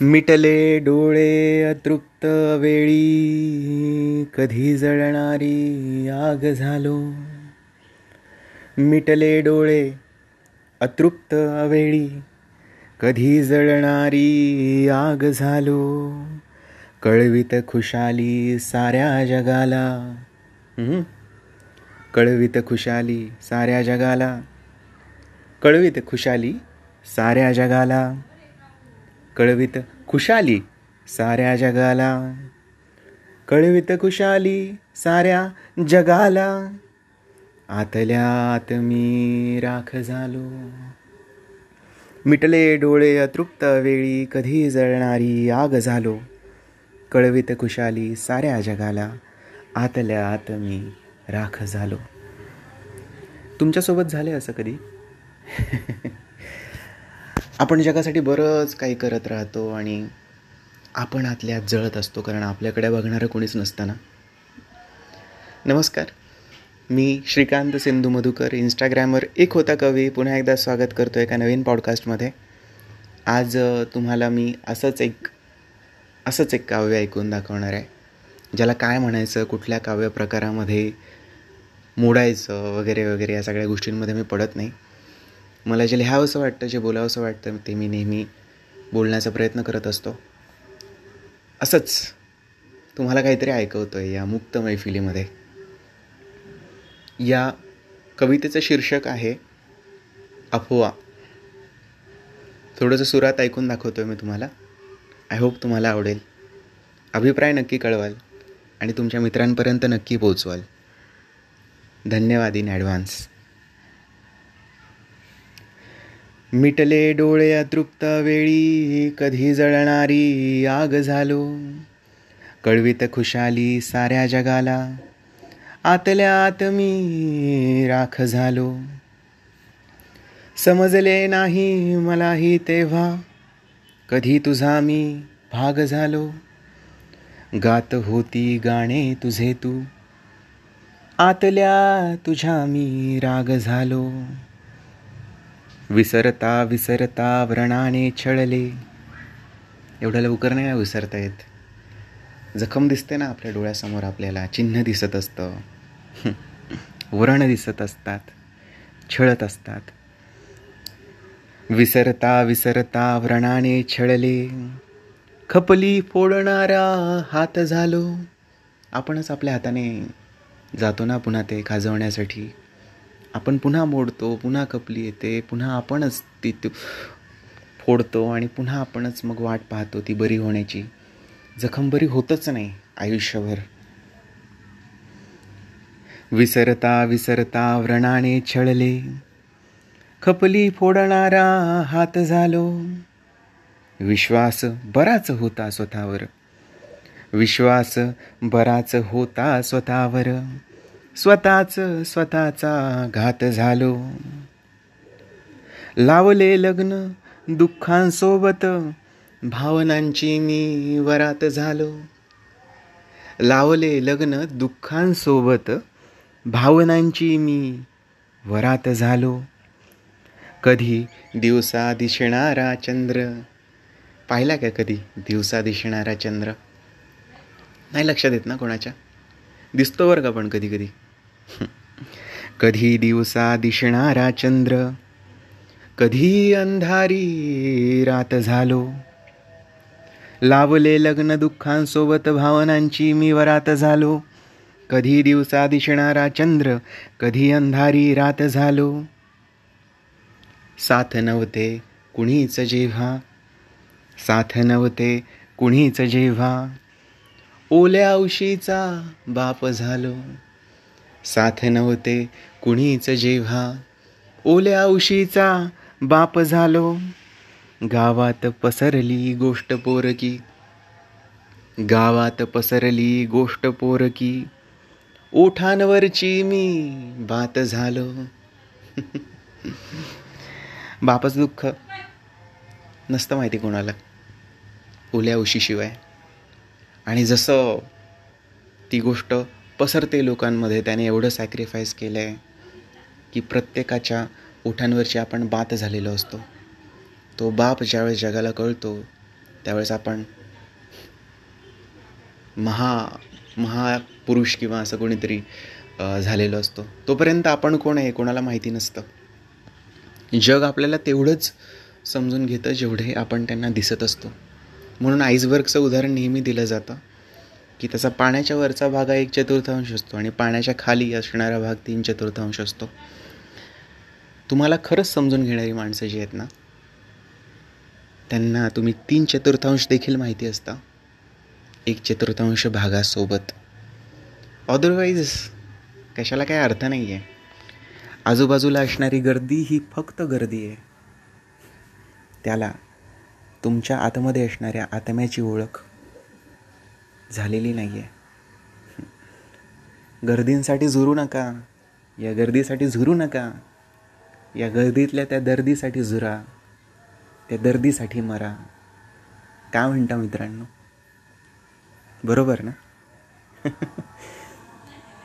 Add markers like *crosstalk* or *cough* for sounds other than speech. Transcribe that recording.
मिटले डोळे अतृप्त वेळी कधी जळणारी आग झालो. मिटले डोळे अतृप्त वेळी कधी जळणारी आग झालो. कळवित खुशाली साऱ्या जगाला. कळवित खुशाली साऱ्या जगाला. कळवित खुशाली साऱ्या जगाला. कळवित खुशाली साऱ्या जगाला. कळवित खुशाली साऱ्या जगाला. आतल्या आत मी राख झालो. मिटले डोळे अतृप्त वेळी कधी जळणारी आग झालो. कळवित खुशाली साऱ्या जगाला. आतल्या आत मी राख झालो. तुमच्यासोबत झाले असं कधी? *laughs* आपण जगासाठी बरंच काही करत राहतो आणि आपण आतल्या आत जळत असतो कारण आपल्याकडे बघणारं कोणीच नसताना नमस्कार. मी श्रीकांत सिंधू मधुकर इंस्टाग्रामवर एक होता कवी. पुन्हा एकदा स्वागत करतो एका नवीन पॉडकास्टमध्ये आज तुम्हाला मी असंच एक असंच एक काव्य ऐकून दाखवणार आहे. ज्याला काय म्हणायचं कुठल्या काव्य प्रकारामध्ये मोडायचं वगैरे वगैरे या सगळ्या गोष्टींमध्ये मी पडत नाही. मला जे लिहावंसं वाटतं जे बोलावंसं वाटतं ते मी नेहमी बोलण्याचा प्रयत्न करत असतो. असंच तुम्हाला काहीतरी ऐकवतो आहे या मुक्त मैफिलीमध्ये या कवितेचं शीर्षक आहे अफवा. थोडंसं सुरात ऐकून दाखवतो आहे मी तुम्हाला. आय होप तुम्हाला आवडेल. अभिप्राय नक्की कळवाल आणि तुमच्या मित्रांपर्यंत नक्की पोचवाल धन्यवाद इन ॲडव्हान्स. मिटले डोळे अतृप्त वेळी कधी जळणारी आग झालो. कळवित खुशाली साऱ्या जगाला आतल्या आत मी राख झालो. समजले नाही मलाही तेव्हा कधी तुझा मी भाग झालो. गात होती गाणे तुझे तू आतल्या तुझ्या मी राग झालो. विसरता विसरता व्रणाने छळले. एवढं लवकर नाही विसरता येत? जखम दिसते ना आपल्या डोळ्यासमोर आपल्याला चिन्ह दिसत असतं. *laughs* व्रण दिसत असतात छळत असतात. विसरता विसरता व्रणाने छळले. खपली फोडणारा हात झालो. आपणच आपल्या हाताने जातो ना पुन्हा ते खाजवण्यासाठी. आपण पुन्हा मोडतो पुन्हा कपली येते पुन्हा आपणच ती फोडतो आणि पुन्हा आपणच मग वाट पाहतो ती बरी होण्याची. जखम बरी होतच नाही आयुष्यभर. विसरता विसरता व्रणाने छळले. खपली फोडणारा हात झालो. विश्वास बराच होता स्वतःवर. विश्वास बराच होता स्वतःवर. स्वतःच स्वतःचा घात झालो. लावले लग्न दुःखांसोबत भावनांची मी वरात झालो. लावले लग्न दुःखांसोबत भावनांची मी वरात झालो. कधी दिवसा दिसणारा चंद्र पाहिला का कधी दिवसा दिसणारा चंद्र? नाही लक्षात येत ना कोणाच्या? दिसतो बरं का पण कधी कधी? *laughs* कधी दिवसा दिसणारा चंद्र कधी अंधारी रात झालो. लावले लग्न दुःखांसोबत भावनांची मी वरात झालो. कधी दिवसा दिसणारा चंद्र कधी अंधारी रात झालो. साथ नव्हते कुणीच जेव्हा साथ नव्हते कुणीच जेव्हा. ओल्या औशीचा बाप झालो. साथ नव्हते कुणीच जेव्हा. ओल्या उशीचा बाप झालो. गावात पसरली गोष्ट पोरकी गावात पसरली गोष्ट पोरकी ओठांवरची मी बात झालो. *laughs* बापाचं दुःख. नसतं माहिती कोणाला. ओल्या उशीशिवाय. आणि जसं ती गोष्ट पसरते लोकांमध्ये त्याने एवढं सॅक्रिफाईस केलं आहे की प्रत्येकाच्या ओठांवरची आपण बात झालेलो असतो. तो बाप ज्यावेळेस जगाला कळतो त्यावेळेस आपण महा महापुरुष किंवा असं कोणीतरी झालेलो असतो. तोपर्यंत आपण कोण आहे कोणाला माहिती नसतं. जग आपल्याला तेवढंच समजून घेतं जेवढे आपण त्यांना दिसत असतो. म्हणून आईसबर्गचं उदाहरण नेहमी दिलं जातं. की त्याचा पाण्याच्या वरचा भाग हा एक चतुर्थांश असतो आणि पाण्याच्या खाली असणारा भाग तीन चतुर्थांश असतो. तुम्हाला खरंच समजून घेणारी माणसं जी आहेत ना त्यांना तुम्ही तीन चतुर्थांश देखील माहिती असता. एक चतुर्थांश भागासोबत. अदरवाईज कशाला काय अर्थ नाही आहे आजूबाजूला असणारी गर्दी ही फक्त गर्दी आहे. त्याला तुमच्या आतमध्ये असणाऱ्या आत्म्याची ओळख झालेली नाही आहे गर्दींसाठी झुरू नका. या गर्दीसाठी झुरू नका. या गर्दीतल्या त्या दर्दीसाठी झुरा. त्या दर्दीसाठी मरा. काय म्हणता मित्रांनो? बरोबर ना? *laughs*